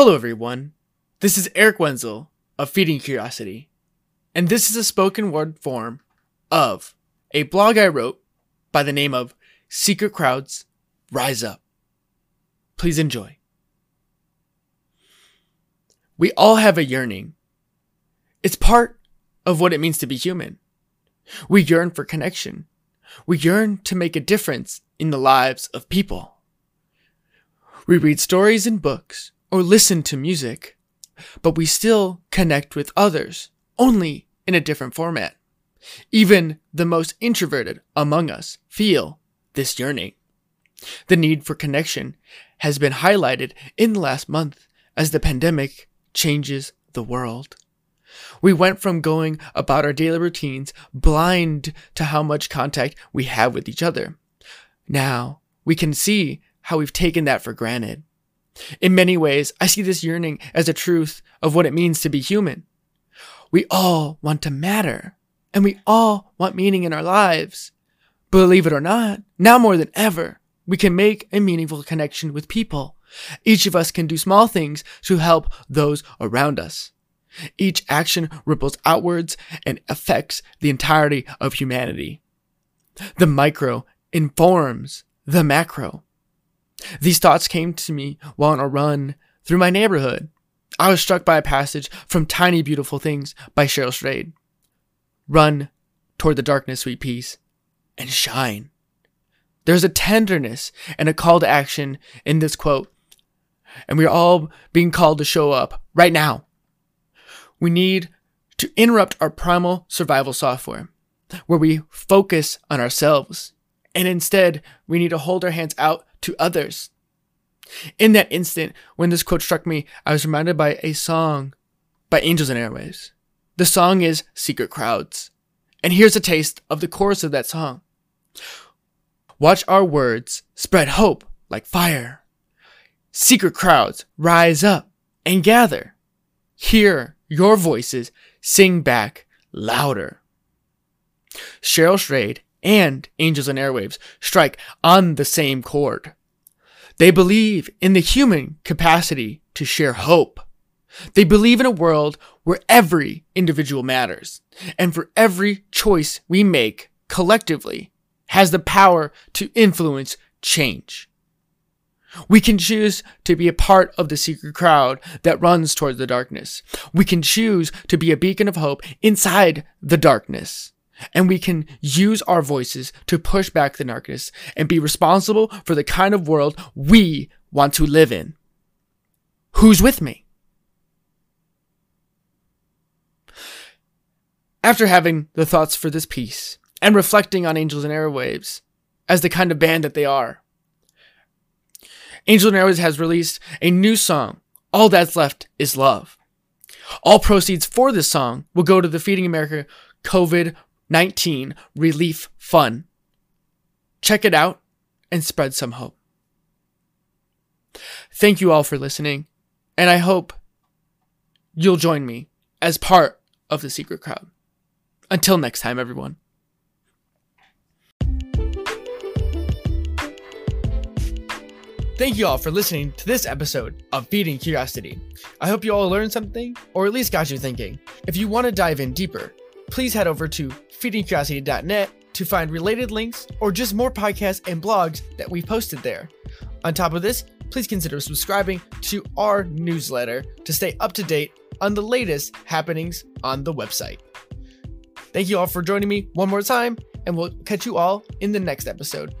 Hello, everyone. This is Eric Wenzel of Feeding Curiosity, and this is a spoken word form of a blog I wrote by the name of Secret Crowds Rise Up. Please enjoy. We all have a yearning. It's part of what it means to be human. We yearn for connection. We yearn to make a difference in the lives of people. We read stories and books or listen to music, but we still connect with others, only in a different format. Even the most introverted among us feel this yearning. The need for connection has been highlighted in the last month as the pandemic changes the world. We went from going about our daily routines blind to how much contact we have with each other. Now we can see how we've taken that for granted. In many ways, I see this yearning as a truth of what it means to be human. We all want to matter, and we all want meaning in our lives. Believe it or not, now more than ever, we can make a meaningful connection with people. Each of us can do small things to help those around us. Each action ripples outwards and affects the entirety of humanity. The micro informs the macro. These thoughts came to me while on a run through my neighborhood. I was struck by a passage from Tiny Beautiful Things by Cheryl Strayed. Run toward the darkness, sweet peace, and shine. There's a tenderness and a call to action in this quote, and we're all being called to show up right now. We need to interrupt our primal survival software, where we focus on ourselves, and instead we need to hold our hands out to others. In that instant, when this quote struck me, I was reminded by a song by Angels and Airwaves. The song is Secret Crowds. And here's a taste of the chorus of that song. Watch our words spread hope like fire. Secret crowds rise up and gather. Hear your voices sing back louder. Cheryl Strayed and Angels and Airwaves strike on the same chord. They believe in the human capacity to share hope. They believe in a world where every individual matters, and for every choice we make collectively has the power to influence change. We can choose to be a part of the secret crowd that runs towards the darkness. We can choose to be a beacon of hope inside the darkness and we can use our voices to push back the darkness and be responsible for the kind of world we want to live in. Who's with me? After having the thoughts for this piece and reflecting on Angels and Airwaves as the kind of band that they are, Angels and Airwaves has released a new song, All That's Left Is Love. All proceeds for this song will go to the Feeding America COVID 19 Relief Fun. Check it out and spread some hope. Thank you all for listening, and I hope you'll join me as part of the secret crowd. Until next time, everyone. Thank you all for listening to this episode of Feeding Curiosity. I hope you all learned something, or at least got you thinking. If you want to dive in deeper, please head over to feedingcuriosity.net to find related links or just more podcasts and blogs that we posted there. On top of this, please consider subscribing to our newsletter to stay up to date on the latest happenings on the website. Thank you all for joining me one more time, and we'll catch you all in the next episode.